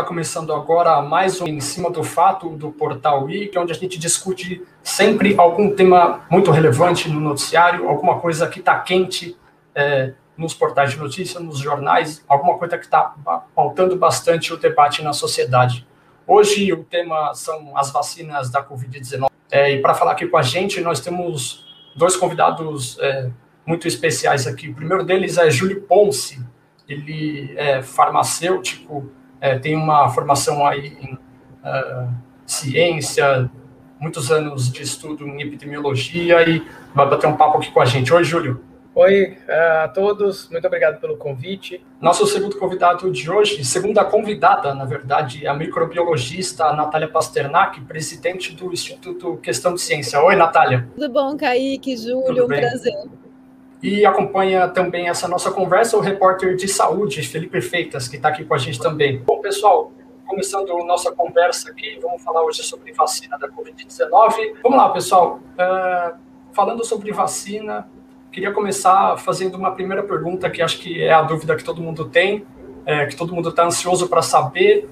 está começando agora mais um Em Cima do Fato do Portal Week, onde a gente discute sempre algum tema muito relevante no noticiário, alguma coisa que está quente é, nos portais de notícia, nos jornais, alguma coisa que está pautando bastante o debate na sociedade. Hoje o tema são as vacinas da Covid-19. É, e para falar aqui com a gente, nós temos dois convidados é, muito especiais aqui. O primeiro deles é Júlio Ponce, ele é farmacêutico, é, tem uma formação aí em uh, ciência, muitos anos de estudo em epidemiologia e vai bater um papo aqui com a gente. Oi, Júlio. Oi a todos, muito obrigado pelo convite. Nosso segundo convidado de hoje, segunda convidada, na verdade, é a microbiologista Natália Pasternak, presidente do Instituto Questão de Ciência. Oi, Natália. Tudo bom, Kaique, Júlio, um prazer. E acompanha também essa nossa conversa o repórter de saúde, Felipe Feitas, que está aqui com a gente também. Bom, pessoal, começando nossa conversa aqui, vamos falar hoje sobre vacina da Covid-19. Vamos lá, pessoal. Uh, falando sobre vacina, queria começar fazendo uma primeira pergunta, que acho que é a dúvida que todo mundo tem, é, que todo mundo está ansioso para saber.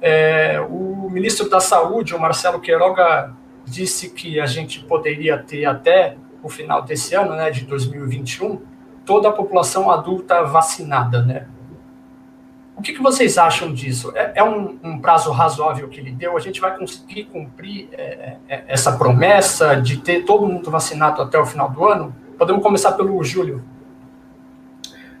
É, o ministro da Saúde, o Marcelo Queiroga, disse que a gente poderia ter até o final desse ano, né, de 2021, toda a população adulta vacinada, né? O que, que vocês acham disso? É, é um, um, prazo razoável que ele deu? A gente vai conseguir cumprir é, é, essa promessa de ter todo mundo vacinado até o final do ano? Podemos começar pelo Júlio.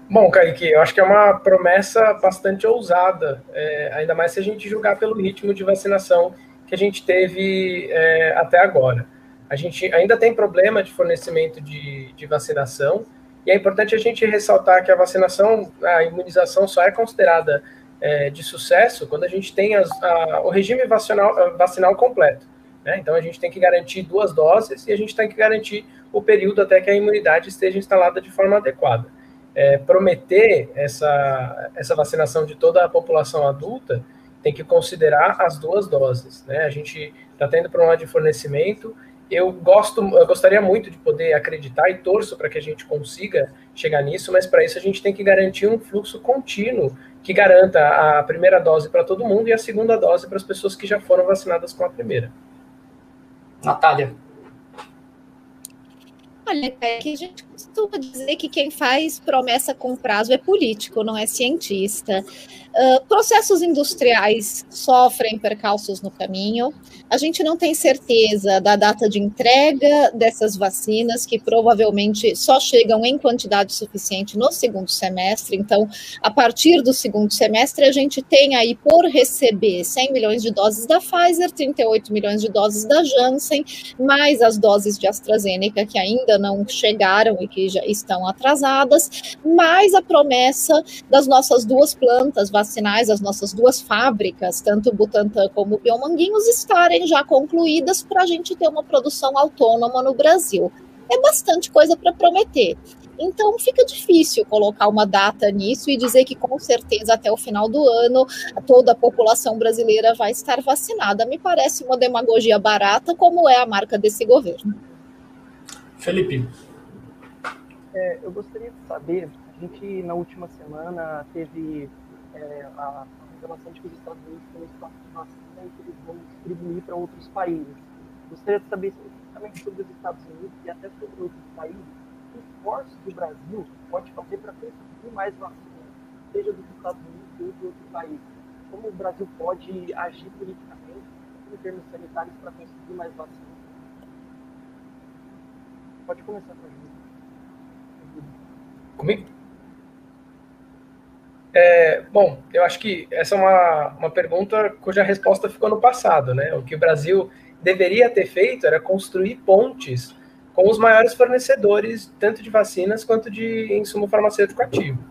Bom, Kaique, eu acho que é uma promessa bastante ousada, é, ainda mais se a gente julgar pelo ritmo de vacinação que a gente teve é, até agora. A gente ainda tem problema de fornecimento de, de vacinação, e é importante a gente ressaltar que a vacinação, a imunização só é considerada é, de sucesso quando a gente tem as, a, o regime vacinal, vacinal completo. Né? Então a gente tem que garantir duas doses e a gente tem que garantir o período até que a imunidade esteja instalada de forma adequada. É, prometer essa, essa vacinação de toda a população adulta tem que considerar as duas doses. Né? A gente está tendo problema de fornecimento eu gosto, eu gostaria muito de poder acreditar e torço para que a gente consiga chegar nisso, mas para isso a gente tem que garantir um fluxo contínuo que garanta a primeira dose para todo mundo e a segunda dose para as pessoas que já foram vacinadas com a primeira. Natália. Olha, é que a gente costuma dizer que quem faz promessa com prazo é político, não é cientista. Uh, processos industriais sofrem percalços no caminho. A gente não tem certeza da data de entrega dessas vacinas, que provavelmente só chegam em quantidade suficiente no segundo semestre. Então, a partir do segundo semestre, a gente tem aí por receber 100 milhões de doses da Pfizer, 38 milhões de doses da Janssen, mais as doses de AstraZeneca que ainda não chegaram e que já estão atrasadas, mais a promessa das nossas duas plantas vacinais, as nossas duas fábricas, tanto Butantan como Biomanguinhos, estarem já concluídas para a gente ter uma produção autônoma no Brasil. É bastante coisa para prometer. Então fica difícil colocar uma data nisso e dizer que com certeza até o final do ano toda a população brasileira vai estar vacinada. Me parece uma demagogia barata, como é a marca desse governo. Felipe, é, eu gostaria de saber, a gente na última semana teve é, a, revelação de que os Estados Unidos têm estoque de vacina e que eles vão distribuir para outros países. Gostaria de saber especificamente sobre os Estados Unidos e até sobre outros países, que esforços o Brasil pode fazer para conseguir mais vacina, seja dos Estados Unidos ou de outros países. Como o Brasil pode agir politicamente, em termos sanitários, para conseguir mais vacina? Pode começar com a gente. Comigo? É, bom, eu acho que essa é uma, uma pergunta cuja resposta ficou no passado, né? O que o Brasil deveria ter feito era construir pontes com os maiores fornecedores, tanto de vacinas quanto de insumo farmacêutico ativo.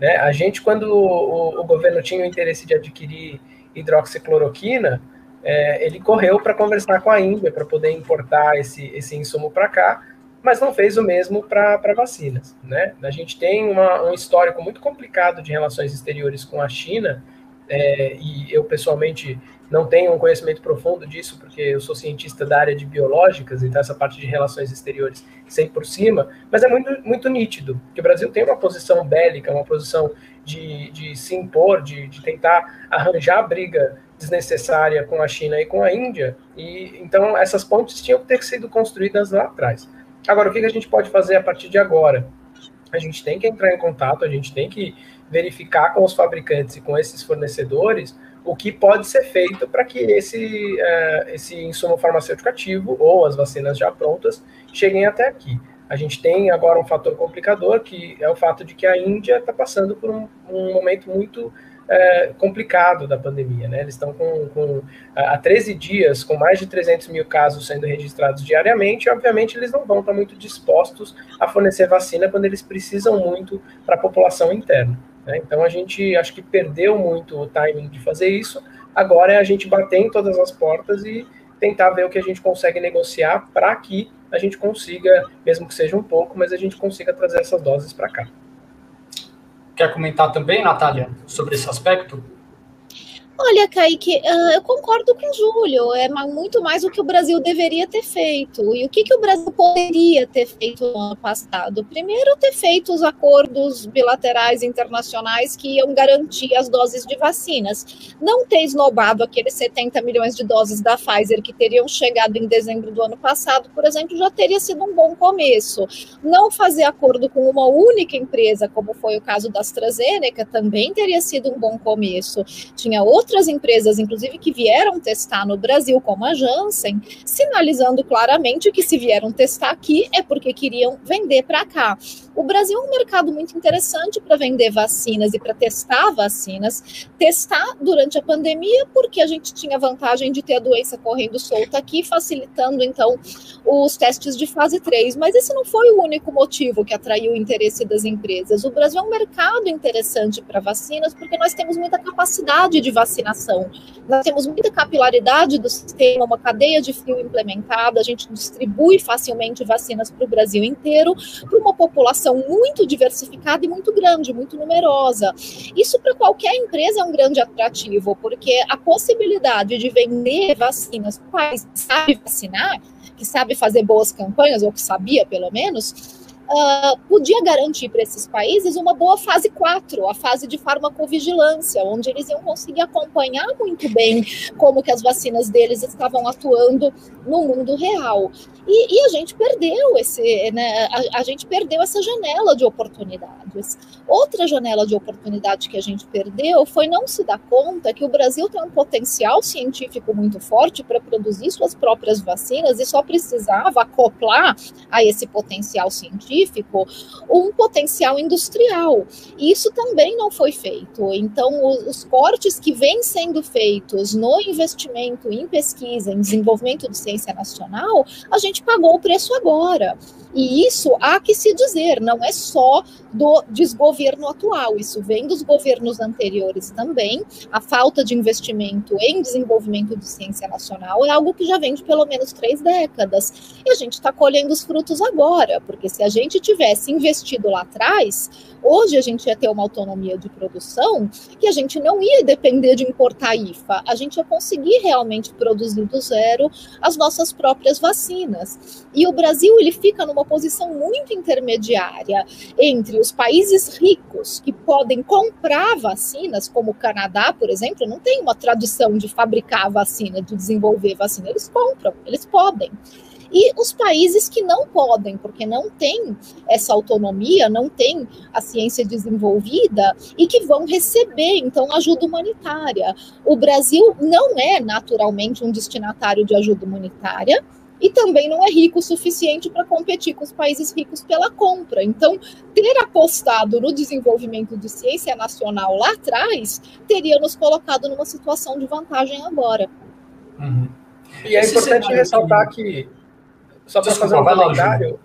Né? A gente, quando o, o governo tinha o interesse de adquirir hidroxicloroquina, é, ele correu para conversar com a Índia para poder importar esse, esse insumo para cá, mas não fez o mesmo para vacinas. Né? A gente tem uma, um histórico muito complicado de relações exteriores com a China, é, e eu pessoalmente não tenho um conhecimento profundo disso, porque eu sou cientista da área de biológicas, então essa parte de relações exteriores sei por cima, mas é muito, muito nítido que o Brasil tem uma posição bélica, uma posição de, de se impor, de, de tentar arranjar briga desnecessária com a China e com a Índia, e então essas pontes tinham que ter sido construídas lá atrás. Agora, o que a gente pode fazer a partir de agora? A gente tem que entrar em contato, a gente tem que verificar com os fabricantes e com esses fornecedores o que pode ser feito para que esse, uh, esse insumo farmacêutico ativo ou as vacinas já prontas cheguem até aqui. A gente tem agora um fator complicador, que é o fato de que a Índia está passando por um, um momento muito é, complicado da pandemia. Né? Eles estão com, com, há 13 dias, com mais de 300 mil casos sendo registrados diariamente, e obviamente eles não vão estar muito dispostos a fornecer vacina quando eles precisam muito para a população interna. Né? Então a gente acho que perdeu muito o timing de fazer isso. Agora é a gente bater em todas as portas e tentar ver o que a gente consegue negociar para que a gente consiga, mesmo que seja um pouco, mas a gente consiga trazer essas doses para cá. Quer comentar também, Natália, sobre esse aspecto? Olha, Kaique, uh, eu concordo com o Júlio, é muito mais o que o Brasil deveria ter feito. E o que, que o Brasil poderia ter feito no ano passado? Primeiro, ter feito os acordos bilaterais internacionais que iam garantir as doses de vacinas. Não ter esnobado aqueles 70 milhões de doses da Pfizer que teriam chegado em dezembro do ano passado, por exemplo, já teria sido um bom começo. Não fazer acordo com uma única empresa, como foi o caso da AstraZeneca, também teria sido um bom começo. Tinha outra outras empresas, inclusive, que vieram testar no Brasil, como a Janssen, sinalizando claramente que se vieram testar aqui é porque queriam vender para cá. O Brasil é um mercado muito interessante para vender vacinas e para testar vacinas. Testar durante a pandemia, porque a gente tinha vantagem de ter a doença correndo solta aqui, facilitando então os testes de fase 3. Mas esse não foi o único motivo que atraiu o interesse das empresas. O Brasil é um mercado interessante para vacinas, porque nós temos muita capacidade de vacinação. Nós temos muita capilaridade do sistema, uma cadeia de fio implementada, a gente distribui facilmente vacinas para o Brasil inteiro, para uma população população muito diversificada e muito grande, muito numerosa. Isso para qualquer empresa é um grande atrativo, porque a possibilidade de vender vacinas para que sabe vacinar, que sabe fazer boas campanhas, ou que sabia pelo menos, uh, podia garantir para esses países uma boa fase 4, a fase de farmacovigilância, onde eles iam conseguir acompanhar muito bem como que as vacinas deles estavam atuando no mundo real. E, e a gente perdeu esse, né, a, a, gente perdeu essa janela de oportunidades. Outra janela de oportunidade que a gente perdeu foi não se dar conta que o Brasil tem um potencial científico muito forte para produzir suas próprias vacinas e só precisava acoplar a esse potencial científico um potencial industrial. E isso também não foi feito. Então, os, os cortes que vêm sendo feitos no investimento em pesquisa, em desenvolvimento de ciência nacional, a gente gente pagou o preço agora. E isso há que se dizer, não é só do desgoverno atual, isso vem dos governos anteriores também. A falta de investimento em desenvolvimento de ciência nacional é algo que já vem de pelo menos três décadas. E a gente está colhendo os frutos agora, porque se a gente tivesse investido lá atrás, hoje a gente ia ter uma autonomia de produção que a gente não ia depender de importar IFA, a gente ia conseguir realmente produzir do zero as nossas próprias vacinas. E o Brasil ele fica numa posição muito intermediária entre os países ricos que podem comprar vacinas, como o Canadá, por exemplo, não tem uma tradição de fabricar vacina, de desenvolver vacina, eles compram, eles podem. E os países que não podem, porque não têm essa autonomia, não têm a ciência desenvolvida e que vão receber, então, ajuda humanitária. O Brasil não é naturalmente um destinatário de ajuda humanitária, e também não é rico o suficiente para competir com os países ricos pela compra. Então, ter apostado no desenvolvimento de ciência nacional lá atrás teria nos colocado numa situação de vantagem agora. Uhum. E é Esse importante ressaltar que, só para fazer um comentário,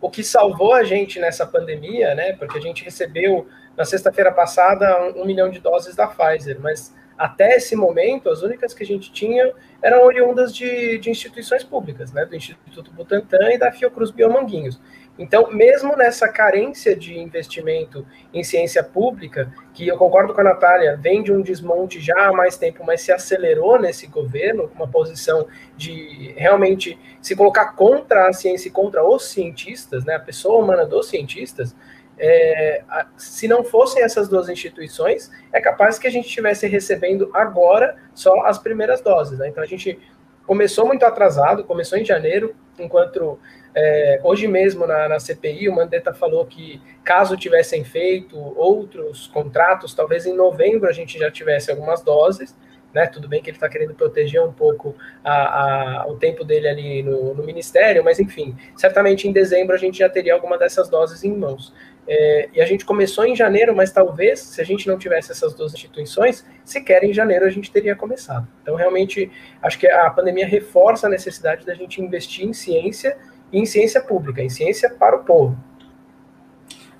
o que salvou a gente nessa pandemia, né? Porque a gente recebeu na sexta-feira passada um, um milhão de doses da Pfizer, mas até esse momento, as únicas que a gente tinha eram oriundas de, de instituições públicas, né, do Instituto Butantan e da Fiocruz Biomanguinhos. Então, mesmo nessa carência de investimento em ciência pública, que eu concordo com a Natália, vem de um desmonte já há mais tempo, mas se acelerou nesse governo, uma posição de realmente se colocar contra a ciência e contra os cientistas, né, a pessoa humana dos cientistas, é, se não fossem essas duas instituições, é capaz que a gente estivesse recebendo agora só as primeiras doses. Né? Então a gente começou muito atrasado, começou em janeiro, enquanto é, hoje mesmo na, na, CPI o Mandetta falou que caso tivessem feito outros contratos, talvez em novembro a gente já tivesse algumas doses. Né, tudo bem que ele está querendo proteger um pouco a, a, o tempo dele ali no, no, Ministério, mas enfim, certamente em dezembro a gente já teria alguma dessas doses em mãos. É, e a gente começou em janeiro, mas talvez, se a gente não tivesse essas duas instituições, sequer em janeiro a gente teria começado. Então, realmente, acho que a pandemia reforça a necessidade da gente investir em ciência em ciência pública, em ciência para o povo.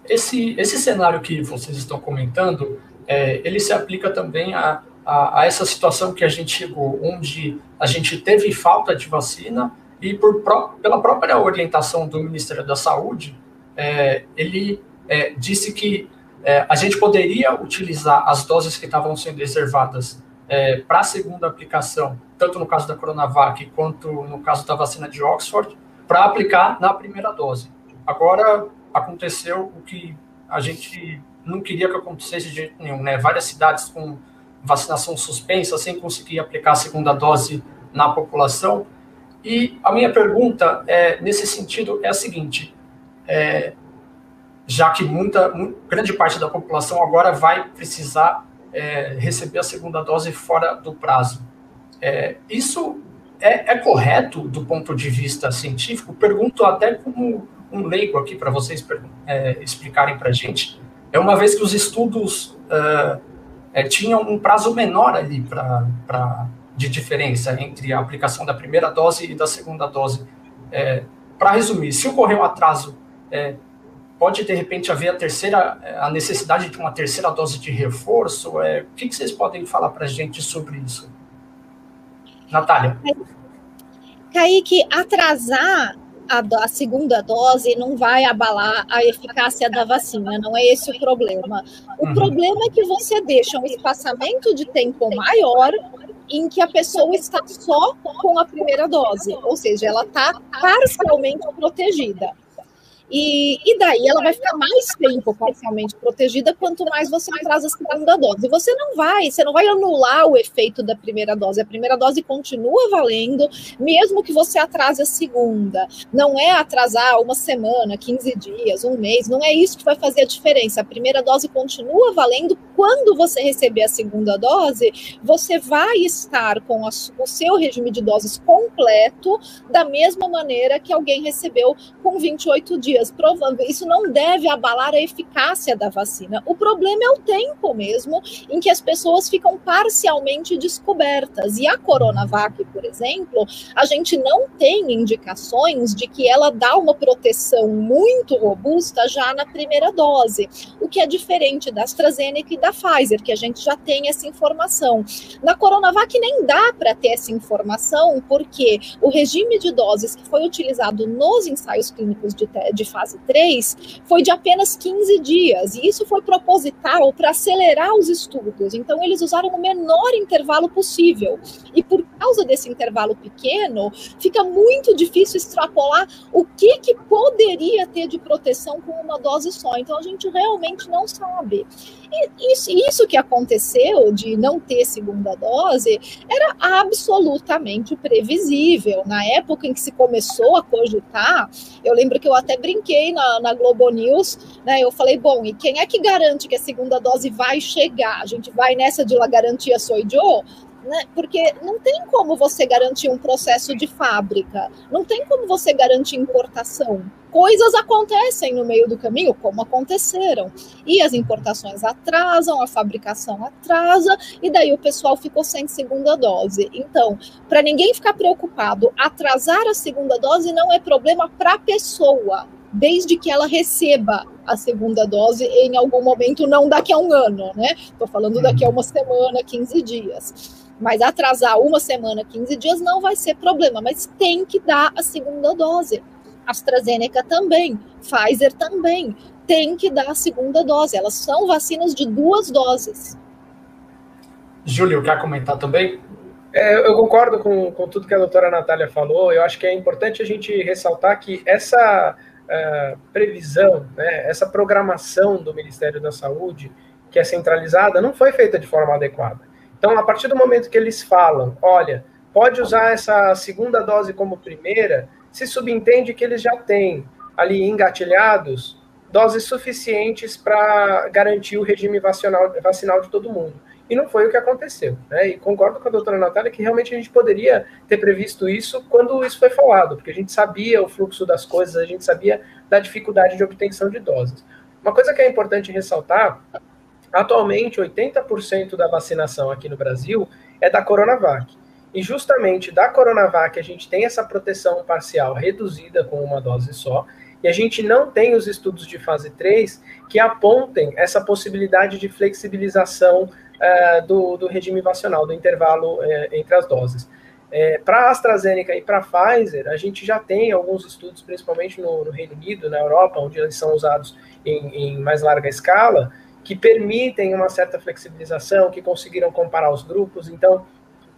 Esse, esse cenário que vocês estão comentando, é, ele se aplica também a, a, a, essa situação que a gente chegou, onde a gente teve falta de vacina e por, pela própria orientação do Ministério da Saúde, é, ele é, disse que é, a gente poderia utilizar as doses que estavam sendo reservadas é, para a segunda aplicação, tanto no caso da Coronavac quanto no caso da vacina de Oxford, para aplicar na primeira dose. Agora aconteceu o que a gente não queria que acontecesse de jeito nenhum, né? Várias cidades com vacinação suspensa, sem conseguir aplicar a segunda dose na população. E a minha pergunta é, nesse sentido é a seguinte: é, já que muita, grande parte da população agora vai precisar é, receber a segunda dose fora do prazo. É, isso é, é, correto do ponto de vista científico? Pergunto até como um leigo aqui para vocês é, explicarem para a gente. É uma vez que os estudos uh, tinham um prazo menor ali pra, pra, de diferença entre a aplicação da primeira dose e da segunda dose. É, para resumir, se ocorrer um atraso é, pode de repente haver a terceira, a necessidade de uma terceira dose de reforço? É, o que, que vocês podem falar para a gente sobre isso? Natália. Kaique, atrasar a, a, segunda dose não vai abalar a eficácia da vacina, não é esse o problema. O uhum. problema é que você deixa um espaçamento de tempo maior em que a pessoa está só com a primeira dose, ou seja, ela está parcialmente protegida. E, e daí ela vai ficar mais tempo parcialmente protegida quanto mais você atrasa a segunda dose. Você não vai, você não vai anular o efeito da primeira dose. A primeira dose continua valendo, mesmo que você atrase a segunda. Não é atrasar uma semana, 15 dias, um mês, não é isso que vai fazer a diferença. A primeira dose continua valendo. Quando você receber a segunda dose, você vai estar com a, o seu regime de doses completo, da mesma maneira que alguém recebeu com 28 dias dias, isso não deve abalar a eficácia da vacina. O problema é o tempo mesmo em que as pessoas ficam parcialmente descobertas. E a Coronavac, por exemplo, a gente não tem indicações de que ela dá uma proteção muito robusta já na primeira dose, o que é diferente da AstraZeneca e da Pfizer, que a gente já tem essa informação. Na Coronavac nem dá para ter essa informação, porque o regime de doses que foi utilizado nos ensaios clínicos de, de fase 3 foi de apenas 15 dias, e isso foi proposital para acelerar os estudos. Então, eles usaram o menor intervalo possível. E por causa desse intervalo pequeno, fica muito difícil extrapolar o que, que poderia ter de proteção com uma dose só. Então, a gente realmente não sabe. E isso, isso que aconteceu de não ter segunda dose era absolutamente previsível. Na época em que se começou a cogitar, eu lembro que eu até brinquei na, na Globo News, né? Eu falei, bom, e quem é que garante que a segunda dose vai chegar? A gente vai nessa de la garantia sou Joe? Né? Porque não tem como você garantir um processo de fábrica, não tem como você garantir importação. Coisas acontecem no meio do caminho, como aconteceram. E as importações atrasam, a fabricação atrasa, e daí o pessoal ficou sem segunda dose. Então, para ninguém ficar preocupado, atrasar a segunda dose não é problema para a pessoa, desde que ela receba a segunda dose em algum momento, não daqui a um ano, né? Estou falando daqui a uma semana, 15 dias. Mas atrasar uma semana, 15 dias não vai ser problema, mas tem que dar a segunda dose. AstraZeneca também, Pfizer também, tem que dar a segunda dose. Elas são vacinas de duas doses. Júlio, quer comentar também? É, eu concordo com, com tudo que a doutora Natália falou. Eu acho que é importante a gente ressaltar que essa uh, previsão, né, essa programação do Ministério da Saúde, que é centralizada, não foi feita de forma adequada. Então, a partir do momento que eles falam, olha, pode usar essa segunda dose como primeira, se subentende que eles já têm ali engatilhados doses suficientes para garantir o regime vacinal, vacinal de todo mundo. E não foi o que aconteceu. Né? E concordo com a doutora Natália que realmente a gente poderia ter previsto isso quando isso foi falado, porque a gente sabia o fluxo das coisas, a gente sabia da dificuldade de obtenção de doses. Uma coisa que é importante ressaltar, atualmente 80% da vacinação aqui no Brasil é da Coronavac. E justamente da Coronavac a gente tem essa proteção parcial reduzida com uma dose só, e a gente não tem os estudos de fase 3 que apontem essa possibilidade de flexibilização uh, do, do, regime vacinal, do intervalo uh, entre as doses. É, para a AstraZeneca e para a Pfizer, a gente já tem alguns estudos, principalmente no, no, Reino Unido, na Europa, onde eles são usados em, em mais larga escala, que permitem uma certa flexibilização, que conseguiram comparar os grupos. Então,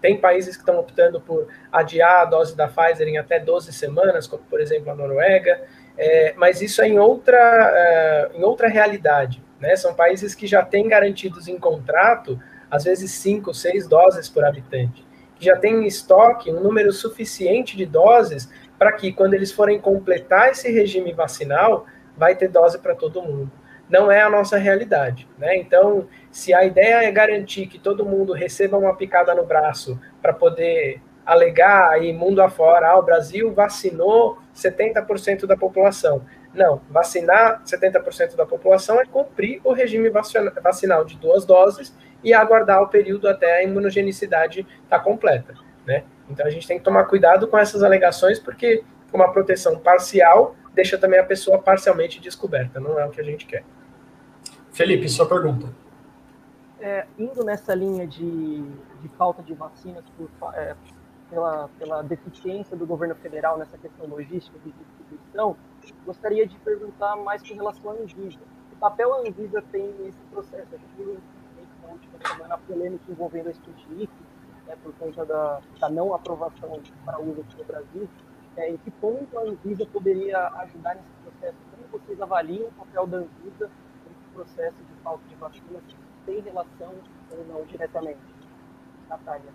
tem países que estão optando por adiar a dose da Pfizer em até 12 semanas, como por exemplo a Noruega, é, mas isso é em outra, é, em outra realidade. Né? São países que já têm garantidos em contrato, às vezes 5, 6 doses por habitante, que já têm em estoque um número suficiente de doses para que, quando eles forem completar esse regime vacinal, vai ter dose para todo mundo não é a nossa realidade. Né? Então, se a ideia é garantir que todo mundo receba uma picada no braço para poder alegar aí mundo afora, ah, o Brasil vacinou 70% da população. Não, vacinar 70% da população é cumprir o regime vacinal de duas doses e aguardar o período até a imunogenicidade estar tá completa. Né? Então a gente tem que tomar cuidado com essas alegações, porque uma proteção parcial deixa também a pessoa parcialmente descoberta, não é o que a gente quer. Felipe, sua pergunta. É, indo nessa linha de, de falta de vacinas por, é, pela, pela deficiência do governo federal nessa questão logística de distribuição, gostaria de perguntar mais com relação à Anvisa. Que papel a Anvisa tem nesse processo? A gente viu na última semana a polêmica envolvendo a Sputnik, né, por conta da, da não aprovação para uso aqui no Brasil. É, em que ponto a Anvisa poderia ajudar nesse processo? Como vocês avaliam o papel da Anvisa nesse processo de falta de vacinas? Tem relação ou não diretamente? Natália.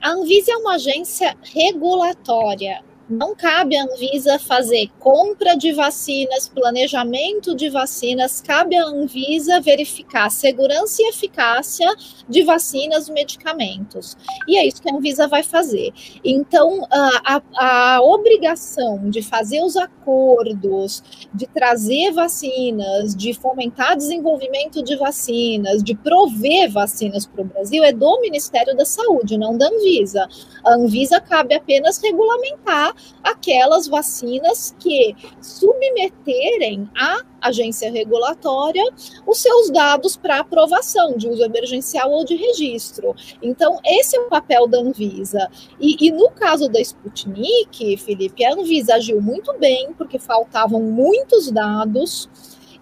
A Anvisa é uma agência regulatória não cabe à Anvisa fazer compra de vacinas, planejamento de vacinas, cabe à Anvisa verificar a segurança e eficácia de vacinas e medicamentos. E é isso que a Anvisa vai fazer. Então, a, a, a obrigação de fazer os acordos, de trazer vacinas, de fomentar desenvolvimento de vacinas, de prover vacinas para o Brasil é do Ministério da Saúde, não da Anvisa. A Anvisa cabe apenas regulamentar aquelas vacinas que submeterem à agência regulatória os seus dados para aprovação de uso emergencial ou de registro. Então, esse é o papel da Anvisa. E, e no caso da Sputnik, Felipe, a Anvisa agiu muito bem, porque faltavam muitos dados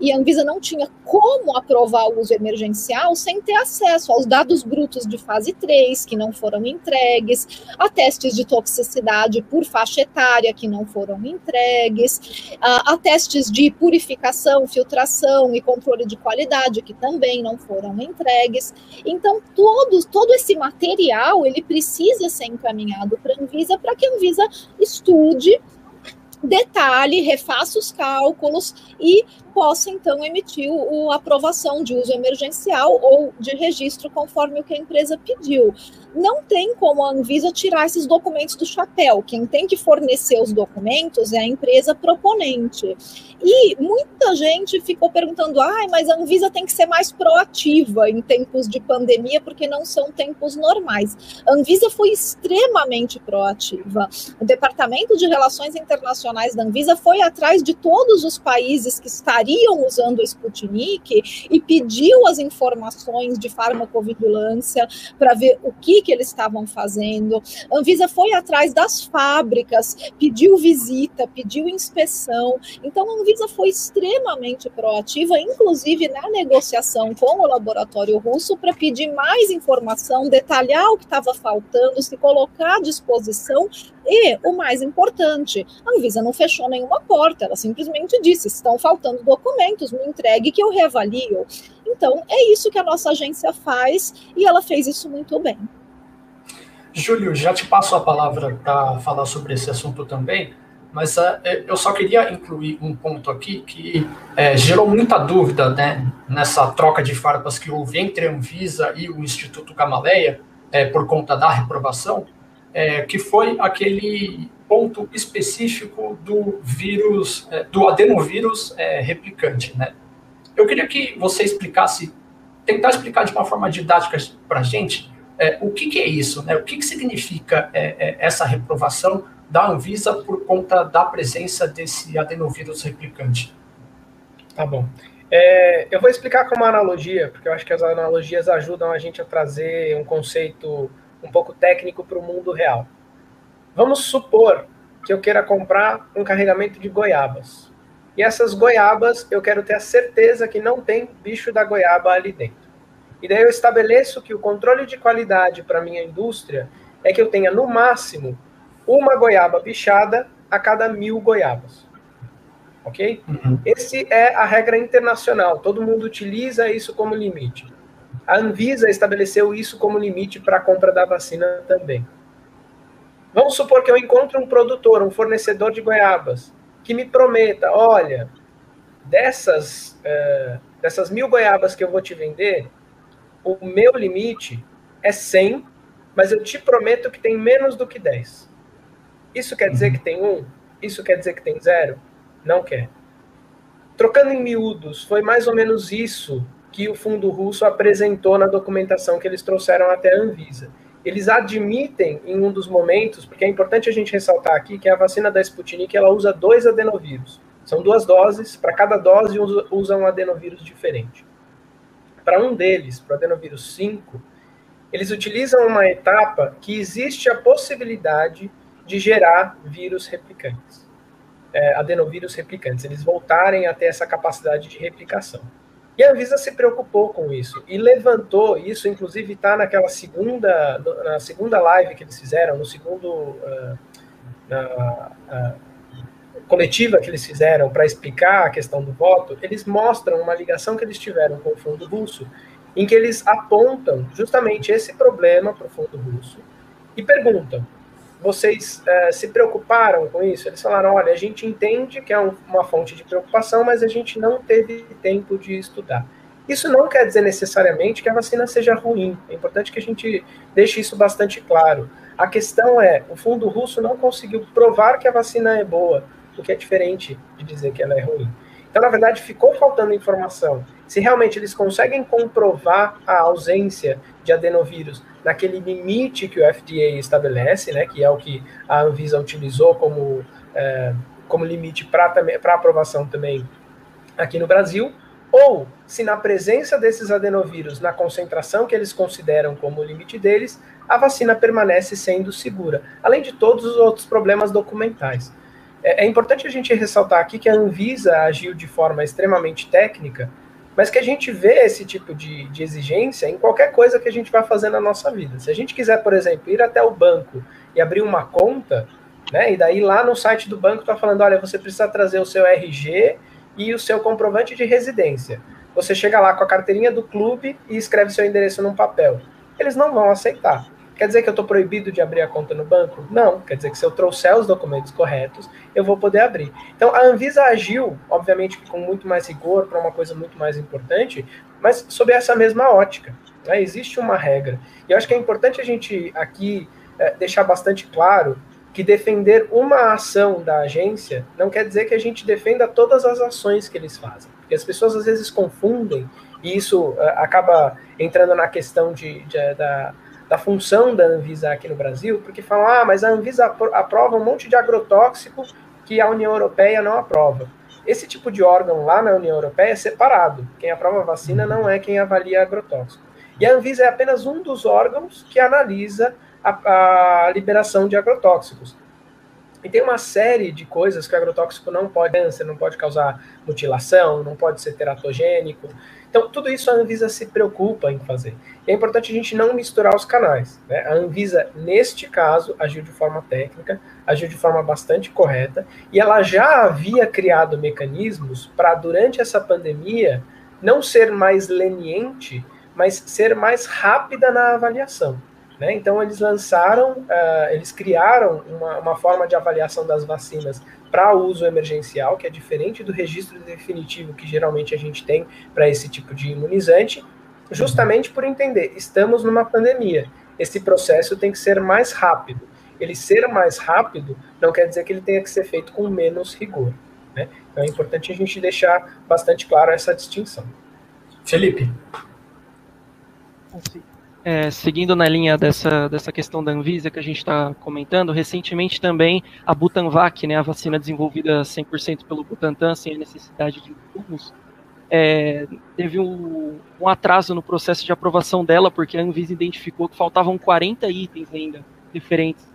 e a Anvisa não tinha como aprovar o uso emergencial sem ter acesso aos dados brutos de fase 3, que não foram entregues, a testes de toxicidade por faixa etária, que não foram entregues, a, a testes de purificação, filtração e controle de qualidade, que também não foram entregues. Então, todo, todo esse material ele precisa ser encaminhado para a Anvisa para que a Anvisa estude detalhe, refaça os cálculos e possa então emitir o, a aprovação de uso emergencial ou de registro conforme o que a empresa pediu. Não tem como a Anvisa tirar esses documentos do chapéu. Quem tem que fornecer os documentos é a empresa proponente. E muita gente ficou perguntando: ah, mas a Anvisa tem que ser mais proativa em tempos de pandemia, porque não são tempos normais. A Anvisa foi extremamente proativa. O Departamento de Relações Internacionais profissionais da Anvisa foi atrás de todos os países que estariam usando o Sputnik e pediu as informações de farmacovigilância para ver o que, que eles estavam fazendo. A Anvisa foi atrás das fábricas, pediu visita, pediu inspeção. Então, a Anvisa foi extremamente proativa, inclusive na negociação com o laboratório russo, para pedir mais informação, detalhar o que estava faltando, se colocar à disposição e, o mais importante, a Anvisa não fechou nenhuma porta, ela simplesmente disse: estão faltando documentos, me entregue que eu reavalio. Então, é isso que a nossa agência faz e ela fez isso muito bem. Júlio, já te passo a palavra para falar sobre esse assunto também, mas uh, eu só queria incluir um ponto aqui que é, gerou muita dúvida né, nessa troca de farpas que houve entre a Anvisa e o Instituto Gamaleia, por conta da reprovação, que foi aquele ponto específico do vírus, é, do adenovírus é, replicante. Né? Eu queria que você explicasse, tentar explicar de uma forma didática para a gente é, o que, que, é isso, né? o que, que significa é, essa reprovação da Anvisa por conta da presença desse adenovírus replicante. Tá bom. É, eu vou explicar com uma analogia, porque eu acho que as analogias ajudam a gente a trazer um conceito um pouco técnico para o mundo real. Vamos supor que eu queira comprar um carregamento de goiabas. E essas goiabas eu quero ter a certeza que não tem bicho da goiaba ali dentro. E daí eu estabeleço que o controle de qualidade para minha indústria é que eu tenha no máximo uma goiaba bichada a cada mil goiabas. Ok? Uhum. Esse é a regra internacional. Todo mundo utiliza isso como limite. A Anvisa estabeleceu isso como limite para a compra da vacina também. Vamos supor que eu encontre um produtor, um fornecedor de goiabas, que me prometa: olha, dessas, uh, dessas mil goiabas que eu vou te vender, o meu limite é 100, mas eu te prometo que tem menos do que 10. Isso quer dizer uhum. que tem um? Isso quer dizer que tem zero? Não quer. Trocando em miúdos, foi mais ou menos isso que o fundo russo apresentou na documentação que eles trouxeram até a Anvisa. Eles admitem em um dos momentos, porque é importante a gente ressaltar aqui que a vacina da Sputnik ela usa dois adenovírus. São duas doses, para cada dose usa um adenovírus diferente. Para um deles, para o adenovírus 5, eles utilizam uma etapa que existe a possibilidade de gerar vírus replicantes, é, adenovírus replicantes, eles voltarem a ter essa capacidade de replicação. E a Anvisa se preocupou com isso e levantou isso, inclusive está naquela segunda, na segunda live que eles fizeram, no segundo uh, na, uh, coletiva que eles fizeram para explicar a questão do voto, eles mostram uma ligação que eles tiveram com o Fundo Russo, em que eles apontam justamente esse problema para o Fundo Russo e perguntam: vocês uh, se preocuparam com isso? Eles falaram: olha, a gente entende que é um, uma fonte de preocupação, mas a gente não teve tempo de estudar. Isso não quer dizer necessariamente que a vacina seja ruim. É importante que a gente deixe isso bastante claro. A questão é: o fundo russo não conseguiu provar que a vacina é boa, o que é diferente de dizer que ela é ruim. Então, na verdade, ficou faltando informação. Se realmente eles conseguem comprovar a ausência de adenovírus naquele limite que o FDA estabelece, né, que é o que a Anvisa utilizou como, é, como limite para aprovação também aqui no Brasil, ou se na presença desses adenovírus, na concentração que eles consideram como limite deles, a vacina permanece sendo segura, além de todos os outros problemas documentais. É, é importante a gente ressaltar aqui que a Anvisa agiu de forma extremamente técnica, mas que a gente vê esse tipo de, de exigência em qualquer coisa que a gente vai fazer na nossa vida. Se a gente quiser, por exemplo, ir até o banco e abrir uma conta, né, e daí lá no site do banco está falando, olha, você precisa trazer o seu RG e o seu comprovante de residência. Você chega lá com a carteirinha do clube e escreve seu endereço num papel. Eles não vão aceitar. Quer dizer que eu estou proibido de abrir a conta no banco? Não. Quer dizer que se eu trouxer os documentos corretos, eu vou poder abrir. Então, a Anvisa agiu, obviamente, com muito mais rigor para uma coisa muito mais importante, mas sob essa mesma ótica. Né? Existe uma regra. E eu acho que é importante a gente aqui é, deixar bastante claro que defender uma ação da agência não quer dizer que a gente defenda todas as ações que eles fazem. Porque as pessoas às vezes confundem, e isso é, acaba entrando na questão de, de da da função da Anvisa aqui no Brasil, porque falam, ah, mas a Anvisa aprova um monte de agrotóxico que a União Europeia não aprova. Esse tipo de órgão lá na União Europeia é separado. Quem aprova vacina não é quem avalia agrotóxico. E a Anvisa é apenas um dos órgãos que analisa a, a liberação de agrotóxicos. E tem uma série de coisas que o agrotóxico não pode câncer, não pode causar mutilação, não pode ser teratogênico. Então, tudo isso a Anvisa se preocupa em fazer. É importante a gente não misturar os canais. Né? A Anvisa, neste caso, agiu de forma técnica, agiu de forma bastante correta, e ela já havia criado mecanismos para, durante essa pandemia, não ser mais leniente, mas ser mais rápida na avaliação. Né? Então, eles lançaram, uh, eles criaram uma, uma, forma de avaliação das vacinas para uso emergencial, que é diferente do registro definitivo que geralmente a gente tem para esse tipo de imunizante, justamente por entender, estamos numa pandemia, esse processo tem que ser mais rápido. Ele ser mais rápido não quer dizer que ele tenha que ser feito com menos rigor. Né? Então é importante a gente deixar bastante claro essa distinção. Felipe. É, seguindo na linha dessa, dessa questão da Anvisa que a gente está comentando, recentemente também a Butanvac, né, a vacina desenvolvida 100% pelo Butantan, sem a necessidade de insumos, é, teve um, um, atraso no processo de aprovação dela, porque a Anvisa identificou que faltavam 40 itens ainda referentes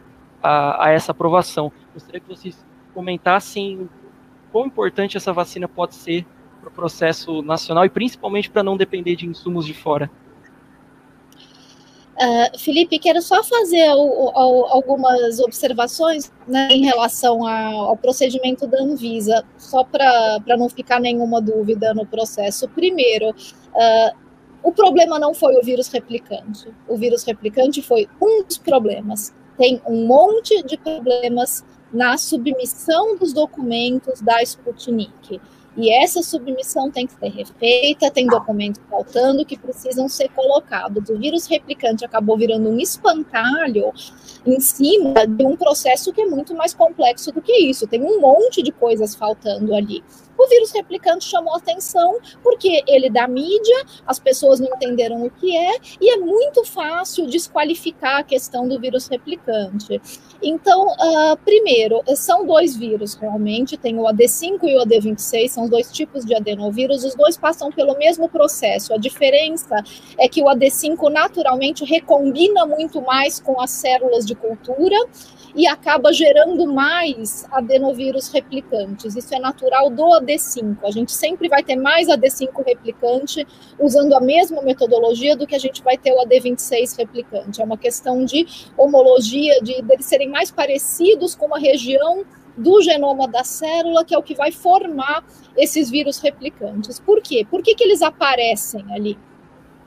a, a essa aprovação. Gostaria que vocês comentassem quão importante essa vacina pode ser para o processo nacional e principalmente para não depender de insumos de fora. Uh, Felipe, quero só fazer o, o, algumas observações né, em relação ao, ao, procedimento da Anvisa, só para não ficar nenhuma dúvida no processo. Primeiro, uh, o problema não foi o vírus replicante. O vírus replicante foi um dos problemas. Tem um monte de problemas na submissão dos documentos da Sputnik. E essa submissão tem que ser refeita, tem documentos faltando que precisam ser colocados. O vírus replicante acabou virando um espantalho em cima de um processo que é muito mais complexo do que isso. Tem um monte de coisas faltando ali. O vírus replicante chamou atenção porque ele dá mídia, as pessoas não entenderam o que é, e é muito fácil desqualificar a questão do vírus replicante. Então, uh, primeiro, são dois vírus realmente, tem o AD5 e o AD26, são dois tipos de adenovírus, os dois passam pelo mesmo processo. A diferença é que o AD5 naturalmente recombina muito mais com as células de cultura e acaba gerando mais adenovírus replicantes. Isso é natural do AD5. A gente sempre vai ter mais AD5 replicante usando a mesma metodologia do que a gente vai ter o AD26 replicante. É uma questão de homologia, de eles serem mais parecidos com uma região do genoma da célula, que é o que vai formar esses vírus replicantes. Por quê? Por que, que eles aparecem ali?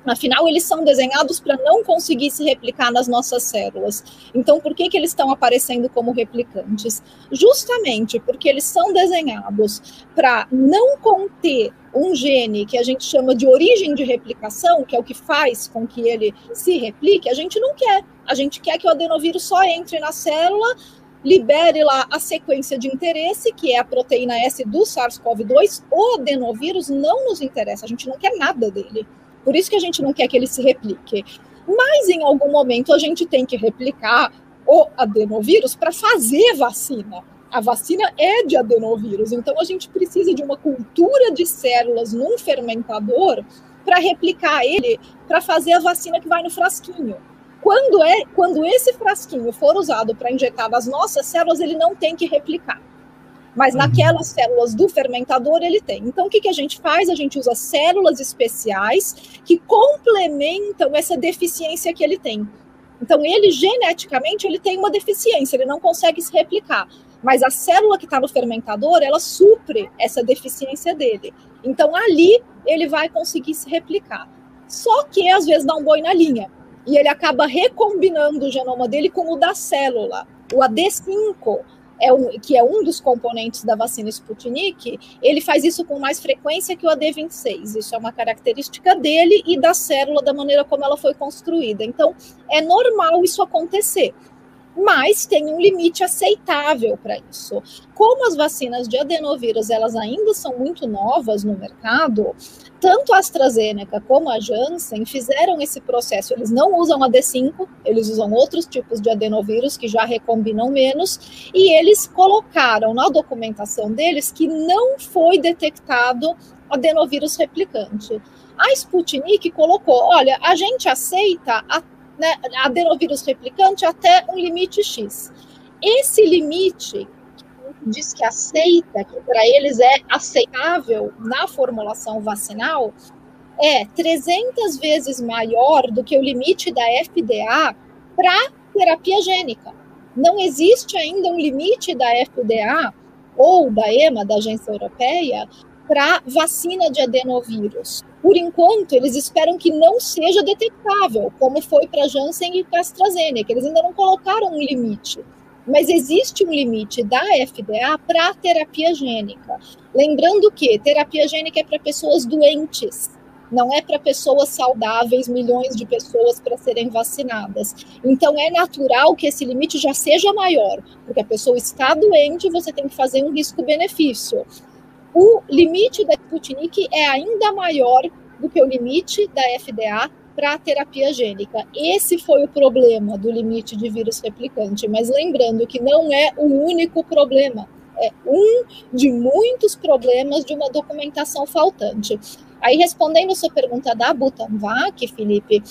Afinal, eles são desenhados para não conseguir se replicar nas nossas células. Então, por que, que eles estão aparecendo como replicantes? Justamente porque eles são desenhados para não conter um gene que a gente chama de origem de replicação, que é o que faz com que ele se replique, a gente não quer. A gente quer que o adenovírus só entre na célula, libere lá a sequência de interesse, que é a proteína S do SARS-CoV-2. O adenovírus não nos interessa, a gente não quer nada dele. Por isso que a gente não quer que ele se replique. Mas em algum momento a gente tem que replicar o adenovírus para fazer vacina. A vacina é de adenovírus, então a gente precisa de uma cultura de células num fermentador para replicar ele, para fazer a vacina que vai no frasquinho. Quando é, quando esse frasquinho for usado para injetar nas nossas células, ele não tem que replicar mas uhum. naquelas células do fermentador ele tem. Então, o que, que a gente faz? A gente usa células especiais que complementam essa deficiência que ele tem. Então, ele geneticamente ele tem uma deficiência, ele não consegue se replicar. Mas a célula que está no fermentador, ela supre essa deficiência dele. Então, ali ele vai conseguir se replicar. Só que às vezes dá um boi na linha. E ele acaba recombinando o genoma dele com o da célula. O AD5 é um, que é um dos componentes da vacina Sputnik, ele faz isso com mais frequência que o AD26. Isso é uma característica dele e da célula, da maneira como ela foi construída. Então, é normal isso acontecer. Mas tem um limite aceitável para isso. Como as vacinas de adenovírus elas ainda são muito novas no mercado, tanto a AstraZeneca como a Janssen fizeram esse processo. Eles não usam a D5, eles usam outros tipos de adenovírus que já recombinam menos, e eles colocaram na documentação deles que não foi detectado adenovírus replicante. A Sputnik colocou: olha, a gente aceita a né, adenovírus replicante até um limite X. Esse limite diz que aceita, que para eles é aceitável na formulação vacinal, é 300 vezes maior do que o limite da FDA para terapia gênica. Não existe ainda um limite da FDA ou da EMA, da Agência Europeia, para vacina de adenovírus. Por enquanto, eles esperam que não seja detectável, como foi para Janssen e para AstraZeneca. Eles ainda não colocaram um limite. Mas existe um limite da FDA para terapia gênica. Lembrando que terapia gênica é para pessoas doentes, não é para pessoas saudáveis, milhões de pessoas para serem vacinadas. Então é natural que esse limite já seja maior, porque a pessoa está doente, você tem que fazer um risco-benefício o limite da Sputnik é ainda maior do que o limite da FDA para a terapia gênica. Esse foi o problema do limite de vírus replicante, mas lembrando que não é o único problema, é um de muitos problemas de uma documentação faltante. Aí, respondendo a sua pergunta da Butanvac, Felipe,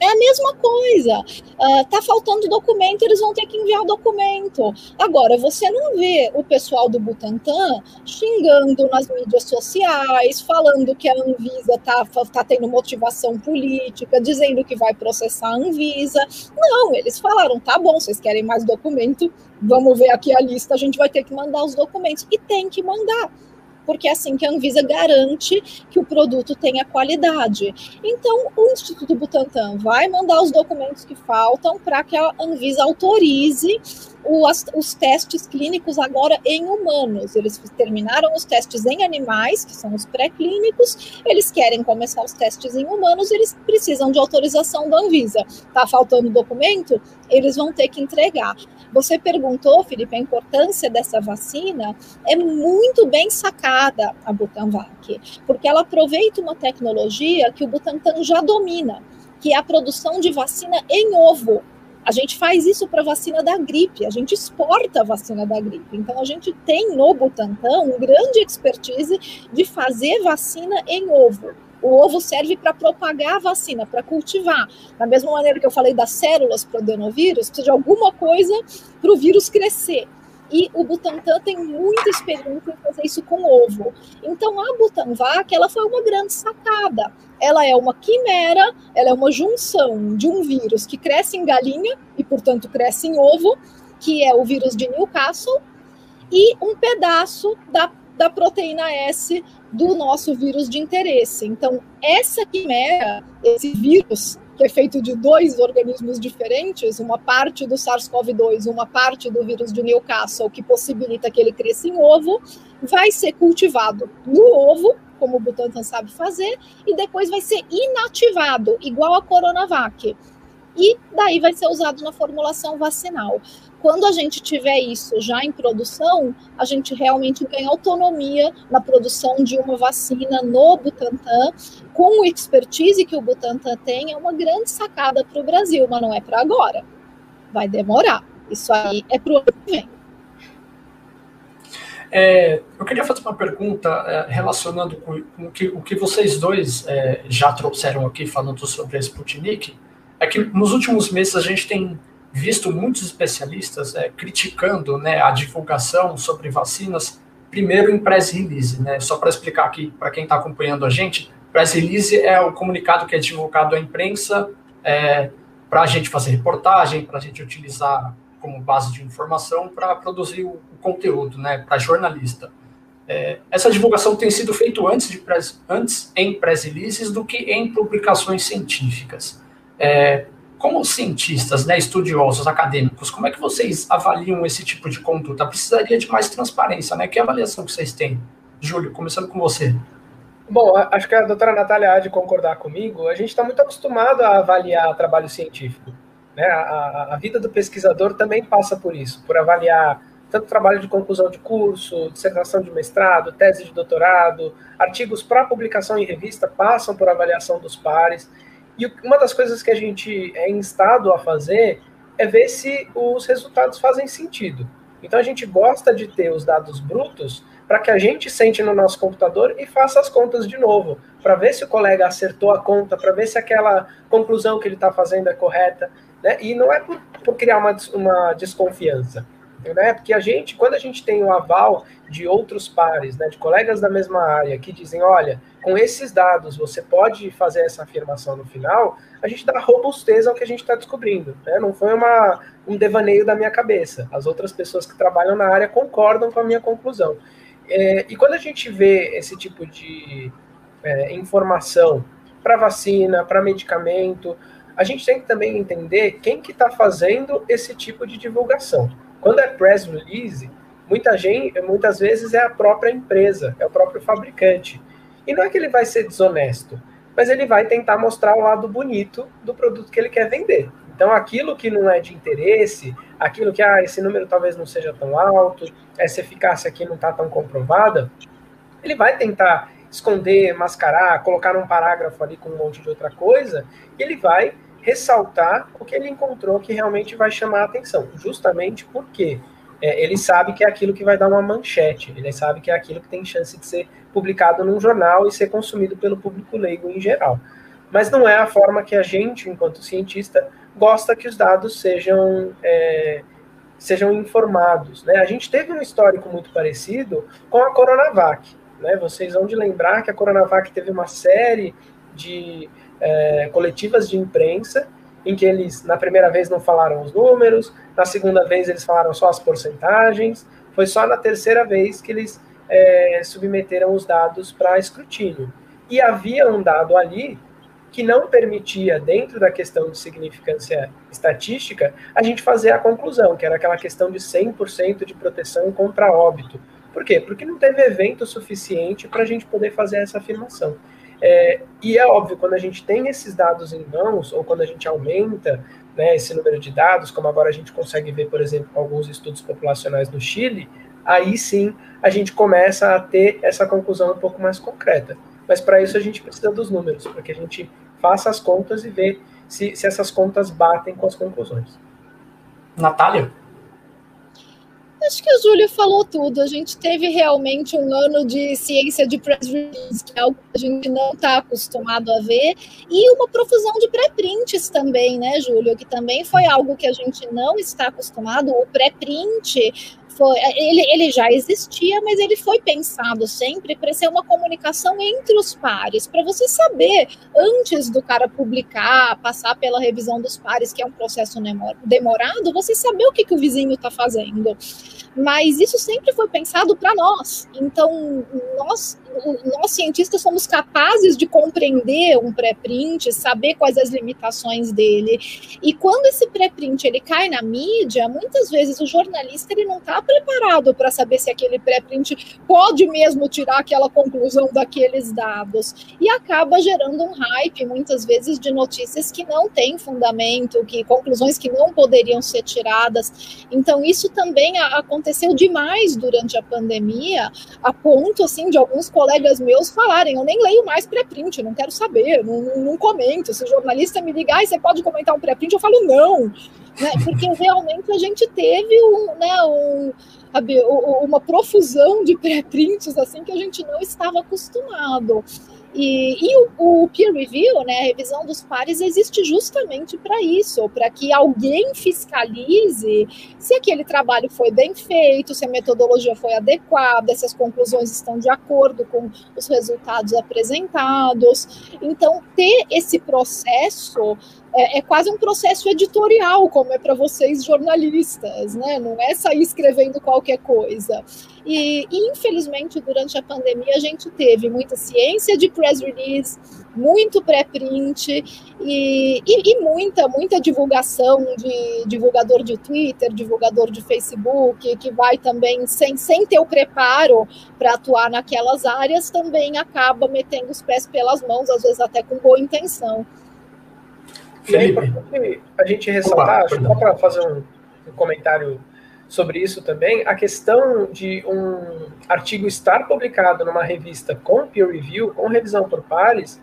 é a mesma coisa. Uh, tá faltando documento, eles vão ter que enviar o documento. Agora, você não vê o pessoal do Butantan xingando nas mídias sociais, falando que a Anvisa tá, tá tendo motivação política, dizendo que vai processar a Anvisa. Não, eles falaram: tá bom, vocês querem mais documento? Vamos ver aqui a lista, a gente vai ter que mandar os documentos. E tem que mandar porque é assim que a Anvisa garante que o produto tenha qualidade. Então, o Instituto Butantan vai mandar os documentos que faltam para que a Anvisa autorize os, os, testes clínicos agora em humanos. Eles terminaram os testes em animais, que são os pré-clínicos, eles querem começar os testes em humanos, eles precisam de autorização da Anvisa. Está faltando documento? Eles vão ter que entregar. Você perguntou, Felipe, a importância dessa vacina é muito bem sacada a Butanvac, porque ela aproveita uma tecnologia que o Butantan já domina, que é a produção de vacina em ovo. A gente faz isso para vacina da gripe, a gente exporta a vacina da gripe. Então, a gente tem no Butantan um grande expertise de fazer vacina em ovo. O ovo serve para propagar a vacina, para cultivar. Da mesma maneira que eu falei das células para o adenovírus, precisa de alguma coisa para o vírus crescer. E o Butantan tem muita experiência em fazer isso com ovo. Então, a Butanvac, ela foi uma grande sacada. Ela é uma quimera, ela é uma junção de um vírus que cresce em galinha e, portanto, cresce em ovo, que é o vírus de Newcastle, e um pedaço da, da proteína S do nosso vírus de interesse. Então, essa quimera, esse vírus, que é feito de dois organismos diferentes, uma parte do SARS-CoV-2, uma parte do vírus de Newcastle, que possibilita que ele cresça em ovo, vai ser cultivado no ovo, como o Butantan sabe fazer, e depois vai ser inativado, igual a Coronavac. E daí vai ser usado na formulação vacinal. Quando a gente tiver isso já em produção, a gente realmente ganha autonomia na produção de uma vacina no Butantan, com o expertise que o Butantan tem, é uma grande sacada para o Brasil, mas não é para agora. Vai demorar. Isso aí é para o ano que vem. É, eu queria fazer uma pergunta é, relacionando com, o, que, o, que, vocês dois é, já trouxeram aqui falando sobre a Sputnik. É que nos últimos meses a gente tem visto muitos especialistas é, criticando né, a divulgação sobre vacinas, primeiro em press release. Né? Só para explicar aqui para quem está acompanhando a gente, press release é o comunicado que é divulgado à imprensa é, para a gente fazer reportagem, para a gente utilizar como base de informação para produzir o, o, conteúdo, né, para jornalista. É, essa divulgação tem sido feita antes, de antes em press releases do que em publicações científicas. É, como cientistas, né, estudiosos, acadêmicos, como é que vocês avaliam esse tipo de conduta? Precisaria de mais transparência, né? Que avaliação que vocês têm? Júlio, começando com você. Bom, acho que a doutora Natália há de concordar comigo. A gente está muito acostumado a avaliar trabalho científico. Né? A, a vida do pesquisador também passa por isso, por avaliar tanto trabalho de conclusão de curso, dissertação de mestrado, tese de doutorado, artigos para publicação em revista passam por avaliação dos pares. E uma das coisas que a gente é instado a fazer é ver se os resultados fazem sentido. Então a gente gosta de ter os dados brutos para que a gente sente no nosso computador e faça as contas de novo, para ver se o colega acertou a conta, para ver se aquela conclusão que ele está fazendo é correta. Né? E não é por, por criar uma, uma desconfiança né? Porque a gente, quando a gente tem o aval de outros pares, né, de colegas da mesma área, que dizem, olha, com esses dados você pode fazer essa afirmação no final, a gente dá robustez ao que a gente está descobrindo. Né? Não foi uma, um devaneio da minha cabeça. As outras pessoas que trabalham na área concordam com a minha conclusão. É, e quando a gente vê esse tipo de é, informação para vacina, para medicamento, a gente tem que também entender quem que está fazendo esse tipo de divulgação. Quando é press release, muita gente, muitas vezes é a própria empresa, é o próprio fabricante. E não é que ele vai ser desonesto, mas ele vai tentar mostrar o lado bonito do produto que ele quer vender. Então, aquilo que não é de interesse, aquilo que, ah, esse número talvez não seja tão alto, essa eficácia aqui não está tão comprovada, ele vai tentar esconder, mascarar, colocar num parágrafo ali com um monte de outra coisa, e ele vai ressaltar o que ele encontrou que realmente vai chamar a atenção, justamente porque é, ele sabe que é aquilo que vai dar uma manchete, ele sabe que é aquilo que tem chance de ser publicado num jornal e ser consumido pelo público leigo em geral. Mas não é a forma que a gente, enquanto cientista, gosta que os dados sejam, é, sejam informados. Né? A gente teve um histórico muito parecido com a Coronavac. Né? Vocês vão de lembrar que a Coronavac teve uma série de é, coletivas de imprensa, em que eles, na primeira vez, não falaram os números, na segunda vez, eles falaram só as porcentagens, foi só na terceira vez que eles é, submeteram os dados para escrutínio. E havia um dado ali que não permitia, dentro da questão de significância estatística, a gente fazer a conclusão, que era aquela questão de 100% de proteção contra óbito. Por quê? Porque não teve evento suficiente para a gente poder fazer essa afirmação. É, e é óbvio, quando a gente tem esses dados em mãos, ou quando a gente aumenta né, esse número de dados, como agora a gente consegue ver, por exemplo, com alguns estudos populacionais no Chile, aí sim a gente começa a ter essa conclusão um pouco mais concreta. Mas para isso a gente precisa dos números, para que a gente faça as contas e vê se, se essas contas batem com as conclusões. Natália? Acho que o Júlio falou tudo. A gente teve realmente um ano de ciência de press release, que é algo que a gente não está acostumado a ver, e uma profusão de pré-prints também, né, Júlio? Que também foi algo que a gente não está acostumado. O pré-print foi, ele, ele já existia, mas ele foi pensado sempre para ser uma comunicação entre os pares, para você saber, antes do cara publicar, passar pela revisão dos pares, que é um processo demorado, você saber o que, que o vizinho está fazendo. Mas isso sempre foi pensado para nós. Então, nós, nós cientistas somos capazes de compreender um pré-print, saber quais as limitações dele. E quando esse pré-print ele cai na mídia, muitas vezes o jornalista ele não está preparado para saber se aquele pré-print pode mesmo tirar aquela conclusão daqueles dados. E acaba gerando um hype, muitas vezes, de notícias que não têm fundamento, que conclusões que não poderiam ser tiradas. Então, isso também aconteceu demais durante a pandemia, a ponto assim de alguns colegas meus falarem: eu nem leio mais pré-print, não quero saber, não, não, comento. Se o jornalista me ligar, ah, você pode comentar um pré-print, eu falo não né? Porque realmente a gente teve um, né, um, uma profusão de pré-prints assim que a gente não estava acostumado. E, e o, o, peer review, né, a revisão dos pares, existe justamente para isso, para que alguém fiscalize se aquele trabalho foi bem feito, se a metodologia foi adequada, se as conclusões estão de acordo com os resultados apresentados. Então, ter esse processo é, é, quase um processo editorial, como é para vocês jornalistas, né? Não é sair escrevendo qualquer coisa. E, infelizmente, durante a pandemia, a gente teve muita ciência de press release, muito pré-print e, e, e, muita, muita divulgação de divulgador de Twitter, divulgador de Facebook, que vai também, sem, sem ter o preparo para atuar naquelas áreas, também acaba metendo os pés pelas mãos, às vezes até com boa intenção. E a gente ressaltar, só para fazer um, um comentário sobre isso também, a questão de um artigo estar publicado numa revista com peer review, com revisão por pares,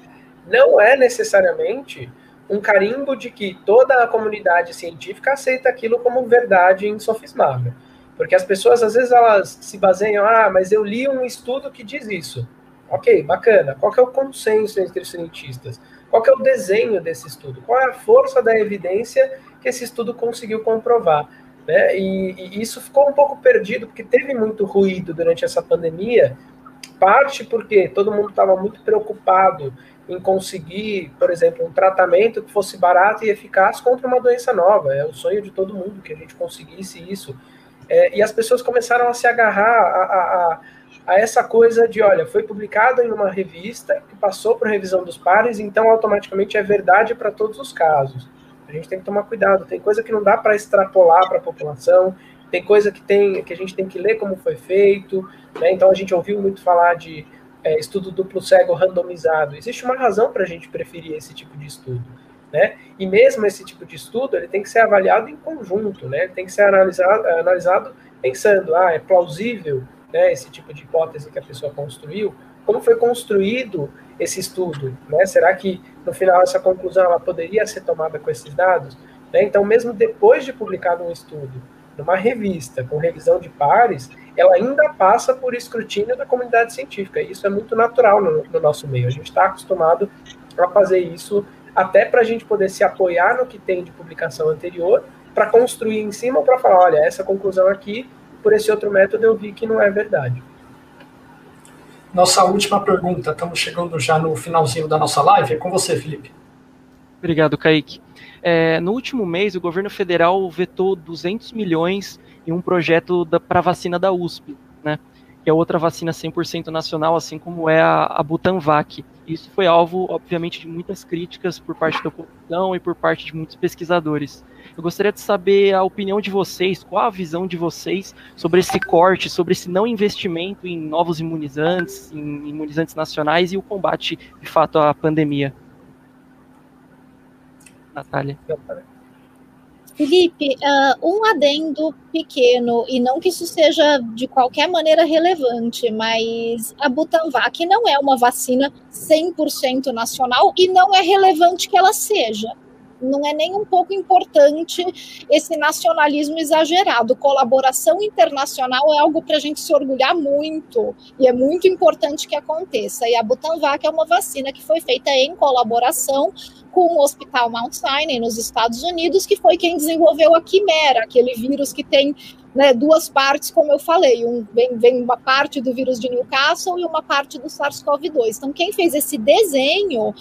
não é necessariamente um carimbo de que toda a comunidade científica aceita aquilo como verdade insofismável. Porque as pessoas, às vezes, elas se baseiam, ah, mas eu li um estudo que diz isso. Ok, bacana. Qual é o consenso entre os cientistas? Qual é o desenho desse estudo? Qual é a força da evidência que esse estudo conseguiu comprovar? Né? E, e isso ficou um pouco perdido, porque teve muito ruído durante essa pandemia, parte porque todo mundo estava muito preocupado em conseguir, por exemplo, um tratamento que fosse barato e eficaz contra uma doença nova. É o sonho de todo mundo que a gente conseguisse isso. É, e as pessoas começaram a se agarrar a, a, a, essa coisa de, olha, foi publicado em uma revista que passou por revisão dos pares, então automaticamente é verdade para todos os casos. A gente tem que tomar cuidado. Tem coisa que não dá para extrapolar para a população. Tem coisa que tem que a gente tem que ler como foi feito. Né? Então a gente ouviu muito falar de é, estudo duplo cego randomizado. Existe uma razão para a gente preferir esse tipo de estudo. Né? E mesmo esse tipo de estudo, ele tem que ser avaliado em conjunto, né? Ele tem que ser analisado, analisado pensando, ah, é plausível, né, esse tipo de hipótese que a pessoa construiu, como foi construído esse estudo, né? Será que no final essa conclusão ela poderia ser tomada com esses dados? Né? Então, mesmo depois de publicado um estudo numa revista com revisão de pares, ela ainda passa por escrutínio da comunidade científica. Isso é muito natural no, no nosso meio. A gente está acostumado a fazer isso até para a gente poder se apoiar no que tem de publicação anterior, para construir em cima para falar, olha, essa conclusão aqui, por esse outro método eu vi que não é verdade. Nossa última pergunta, estamos chegando já no finalzinho da nossa live, é com você, Felipe. Obrigado, Kaique. É, no último mês, o governo federal vetou 200 milhões em um projeto para a vacina da USP, né? que é outra vacina 100% nacional, assim como é a, a Butanvac. Isso foi alvo, obviamente, de muitas críticas por parte da população e por parte de muitos pesquisadores. Eu gostaria de saber a opinião de vocês, qual a visão de vocês sobre esse corte, sobre esse não investimento em novos imunizantes, em imunizantes nacionais e o combate, de fato, à pandemia. Natália. Felipe, uh, um adendo pequeno, e não que isso seja de qualquer maneira relevante, mas a Butanvac não é uma vacina 100% nacional e não é relevante que ela seja não é nem um pouco importante esse nacionalismo exagerado. Colaboração internacional é algo para a gente se orgulhar muito e é muito importante que aconteça. E a Butanvac é uma vacina que foi feita em colaboração com o Hospital Mount Sinai nos Estados Unidos, que foi quem desenvolveu a quimera, aquele vírus que tem né, duas partes, como eu falei, um, vem, vem uma parte do vírus de Newcastle e uma parte do SARS-CoV-2. Então, quem fez esse desenho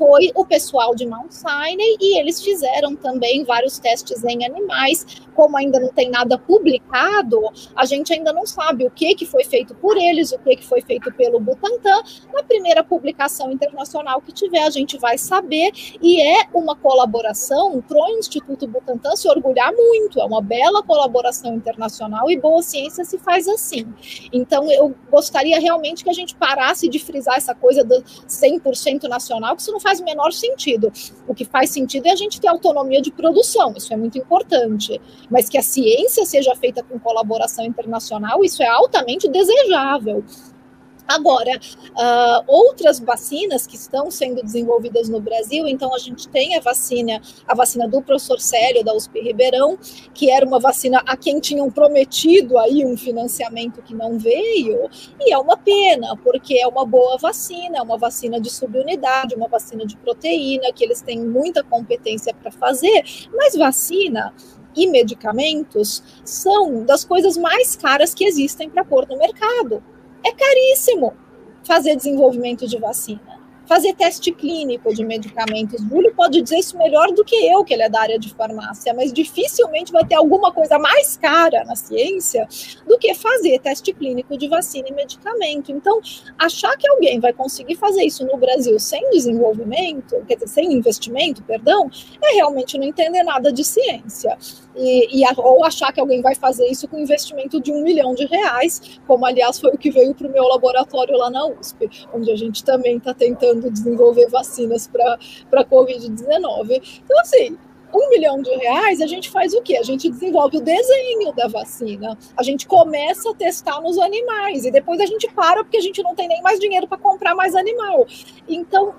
foi o pessoal de Mount Sinai e eles fizeram também vários testes em animais. Como ainda não tem nada publicado, a gente ainda não sabe o que, que foi feito por eles, o que, que foi feito pelo Butantan. Na primeira publicação internacional que tiver, a gente vai saber. E é uma colaboração para o Instituto Butantan se orgulhar muito. É uma bela colaboração internacional e boa ciência se faz assim. Então, eu gostaria realmente que a gente parasse de frisar essa coisa do 100% nacional, que isso não faz faz o menor sentido. O que faz sentido é a gente ter autonomia de produção, isso é muito importante. Mas que a ciência seja feita com colaboração internacional, isso é altamente desejável. Agora, uh, outras vacinas que estão sendo desenvolvidas no Brasil, então a gente tem a vacina, a vacina do professor Célio da USP Ribeirão, que era uma vacina a quem tinham prometido aí um financiamento que não veio, e é uma pena, porque é uma boa vacina, é uma vacina de subunidade, uma vacina de proteína, que eles têm muita competência para fazer, mas vacina e medicamentos são das coisas mais caras que existem para pôr no mercado. É caríssimo fazer desenvolvimento de vacina fazer teste clínico de medicamentos. Júlio pode dizer isso melhor do que eu, que ele é da área de farmácia, mas dificilmente vai ter alguma coisa mais cara na ciência do que fazer teste clínico de vacina e medicamento. Então, achar que alguém vai conseguir fazer isso no Brasil sem desenvolvimento, quer dizer, sem investimento, perdão, é realmente não entender nada de ciência. E, e, ou achar que alguém vai fazer isso com investimento de um milhão de reais, como aliás foi o que veio para o meu laboratório lá na USP, onde a gente também está tentando desenvolver vacinas para a Covid-19. Então, assim, um milhão de reais, a gente faz o quê? A gente desenvolve o desenho da vacina, a gente começa a testar nos animais e depois a gente para porque a gente não tem nem mais dinheiro para comprar mais animal. Então,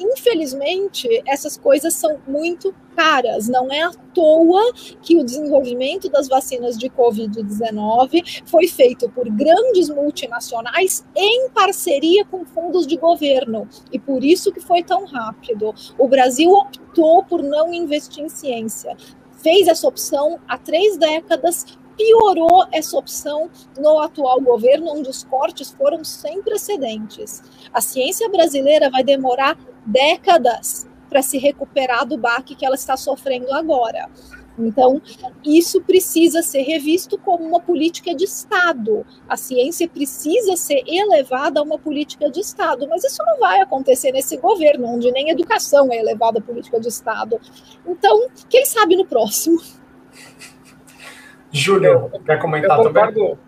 infelizmente, essas coisas são muito caras. Não é à toa que o desenvolvimento das vacinas de Covid-19 foi feito por grandes multinacionais em parceria com fundos de governo. E por isso que foi tão rápido. O Brasil optou por não investir em ciência. Fez essa opção há três décadas, piorou essa opção no atual governo, onde os cortes foram sem precedentes. A ciência brasileira vai demorar décadas para se recuperar do baque que ela está sofrendo agora. Então, isso precisa ser revisto como uma política de Estado. A ciência precisa ser elevada a uma política de Estado, mas isso não vai acontecer nesse governo, onde nem educação é elevada a política de Estado. Então, quem sabe no próximo. Júlio, quer comentar eu concordo, também?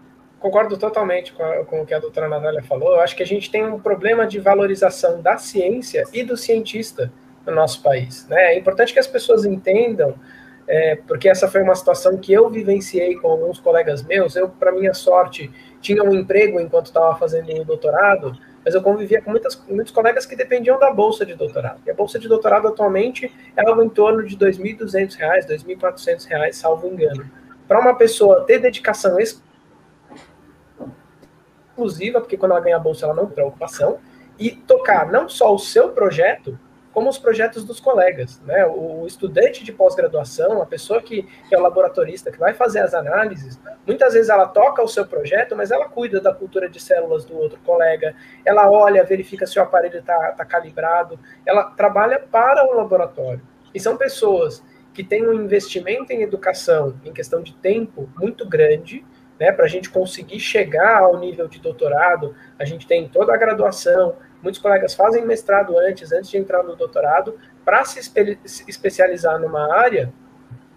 Concordo totalmente com, a, com o que a doutora Natália falou. Eu acho que a gente tem um problema de valorização da ciência e do cientista no nosso país. Né? É importante que as pessoas entendam, é, porque essa foi uma situação que eu vivenciei com alguns colegas meus. Eu, para minha sorte, tinha um emprego enquanto estava fazendo o doutorado, mas eu convivia com muitas, muitos colegas que dependiam da bolsa de doutorado. E a bolsa de doutorado atualmente é algo em torno de R$ 2.200, R$ 2.400, salvo engano. Para uma pessoa ter dedicação exclusiva, porque quando ela ganha a bolsa ela não tem preocupação, e tocar não só o seu projeto, como os projetos dos colegas. Né? O estudante de pós-graduação, a pessoa que, que, é o laboratorista, que vai fazer as análises, muitas vezes ela toca o seu projeto, mas ela cuida da cultura de células do outro colega, ela olha, verifica se o aparelho está tá calibrado, ela trabalha para o laboratório. E são pessoas que têm um investimento em educação, em questão de tempo, muito grande, né, para a gente conseguir chegar ao nível de doutorado, a gente tem toda a graduação, Muitos colegas fazem mestrado antes, antes de entrar no doutorado, para se espe especializar numa área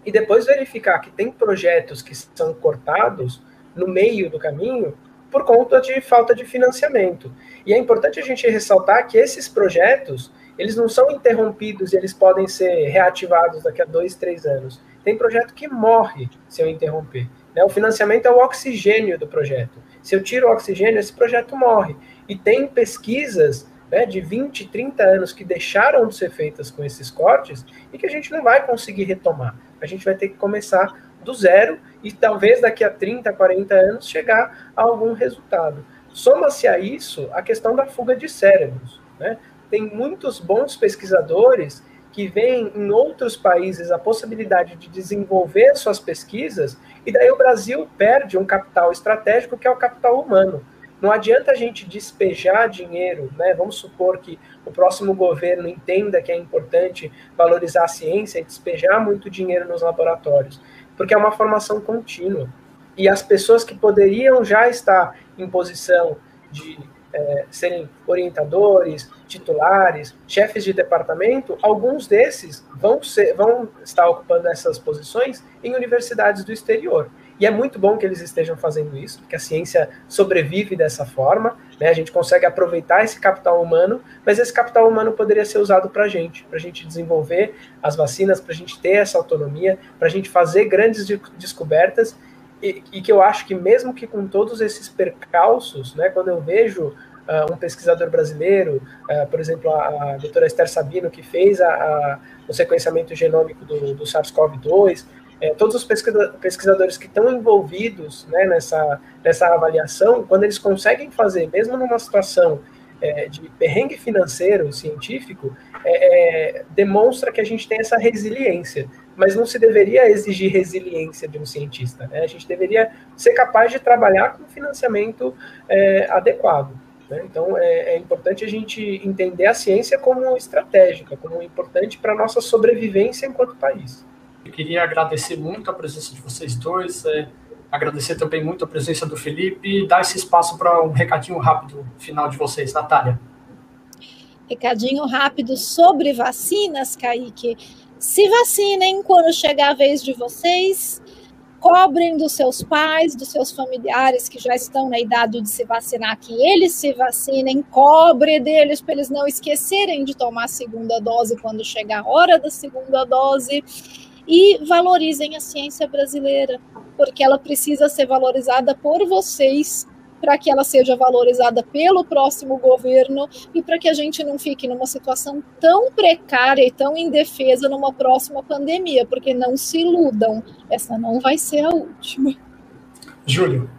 e depois verificar que tem projetos que são cortados no meio do caminho por conta de falta de financiamento. E é importante a gente ressaltar que esses projetos, eles não são interrompidos e eles podem ser reativados daqui a dois, três anos. Tem projeto que morre se eu interromper. Né? O financiamento é o oxigênio do projeto. Se eu tiro o oxigênio, esse projeto morre. E tem pesquisas né, de 20, 30 anos que deixaram de ser feitas com esses cortes e que a gente não vai conseguir retomar. A gente vai ter que começar do zero e talvez daqui a 30, 40 anos chegar a algum resultado. Soma-se a isso a questão da fuga de cérebros. Né? Tem muitos bons pesquisadores que veem em outros países a possibilidade de desenvolver suas pesquisas, e daí o Brasil perde um capital estratégico que é o capital humano. Não adianta a gente despejar dinheiro, né? Vamos supor que o próximo governo entenda que é importante valorizar a ciência e despejar muito dinheiro nos laboratórios, porque é uma formação contínua. E as pessoas que poderiam já estar em posição de é, serem orientadores, titulares, chefes de departamento, alguns desses vão, ser, vão estar ocupando essas posições em universidades do exterior. E é muito bom que eles estejam fazendo isso, porque a ciência sobrevive dessa forma, né? a gente consegue aproveitar esse capital humano, mas esse capital humano poderia ser usado para a gente, para a gente desenvolver as vacinas, para a gente ter essa autonomia, para a gente fazer grandes de descobertas, e, e, que eu acho que mesmo que com todos esses percalços, né, quando eu vejo uh, um pesquisador brasileiro, uh, por exemplo, a, a doutora Esther Sabino, que fez a, a, o sequenciamento genômico do, do SARS-CoV-2, é, todos os pesquisadores que estão envolvidos né, nessa, nessa avaliação, quando eles conseguem fazer, mesmo numa situação é, de perrengue financeiro, científico, é, é, demonstra que a gente tem essa resiliência. Mas não se deveria exigir resiliência de um cientista. Né? A gente deveria ser capaz de trabalhar com financiamento é, adequado. Né? Então, é, é, importante a gente entender a ciência como estratégica, como importante para a nossa sobrevivência enquanto país. Eu queria agradecer muito a presença de vocês dois, é, agradecer também muito a presença do Felipe e dar esse espaço para um recadinho rápido final de vocês, Natália. Recadinho rápido sobre vacinas, Kaique. Se vacinem quando chegar a vez de vocês cobrem dos seus pais, dos seus familiares que já estão na idade de se vacinar, que eles se vacinem, cobre deles para eles não esquecerem de tomar a segunda dose quando chegar a hora da segunda dose e valorizem a ciência brasileira, porque ela precisa ser valorizada por vocês para que ela seja valorizada pelo próximo governo e para que a gente não fique numa situação tão precária e tão indefesa numa próxima pandemia, porque não se iludam, essa não vai ser a última. Júlio.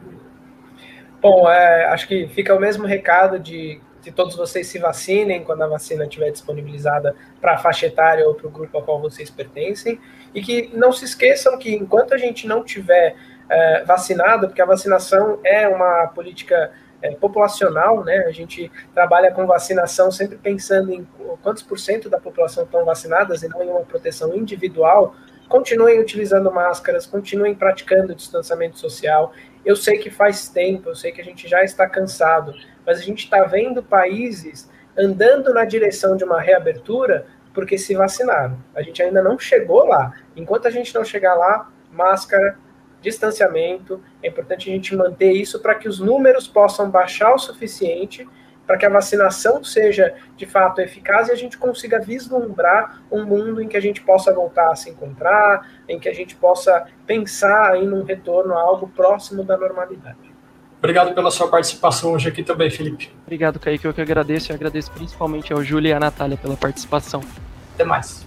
Bom, é, acho que fica o mesmo recado de que todos vocês se vacinem quando a vacina estiver disponibilizada para a faixa etária ou para o grupo ao qual vocês pertencem, e que não se esqueçam que enquanto a gente não tiver é, vacinado, porque a vacinação é uma política é, populacional, né? A gente trabalha com vacinação sempre pensando em quantos por cento da população estão vacinadas e não em uma proteção individual. Continuem utilizando máscaras, continuem praticando distanciamento social. Eu sei que faz tempo, eu sei que a gente já está cansado, mas a gente está vendo países andando na direção de uma reabertura porque se vacinaram. A gente ainda não chegou lá. Enquanto a gente não chegar lá, máscara, distanciamento. É importante a gente manter isso para que os números possam baixar o suficiente para que a vacinação seja de fato eficaz e a gente consiga vislumbrar um mundo em que a gente possa voltar a se encontrar, em que a gente possa pensar em um retorno a algo próximo da normalidade. Obrigado pela sua participação hoje aqui também, Felipe. Obrigado, Kaique. Eu que agradeço e agradeço principalmente ao Júlio e à Natália pela participação. Até mais.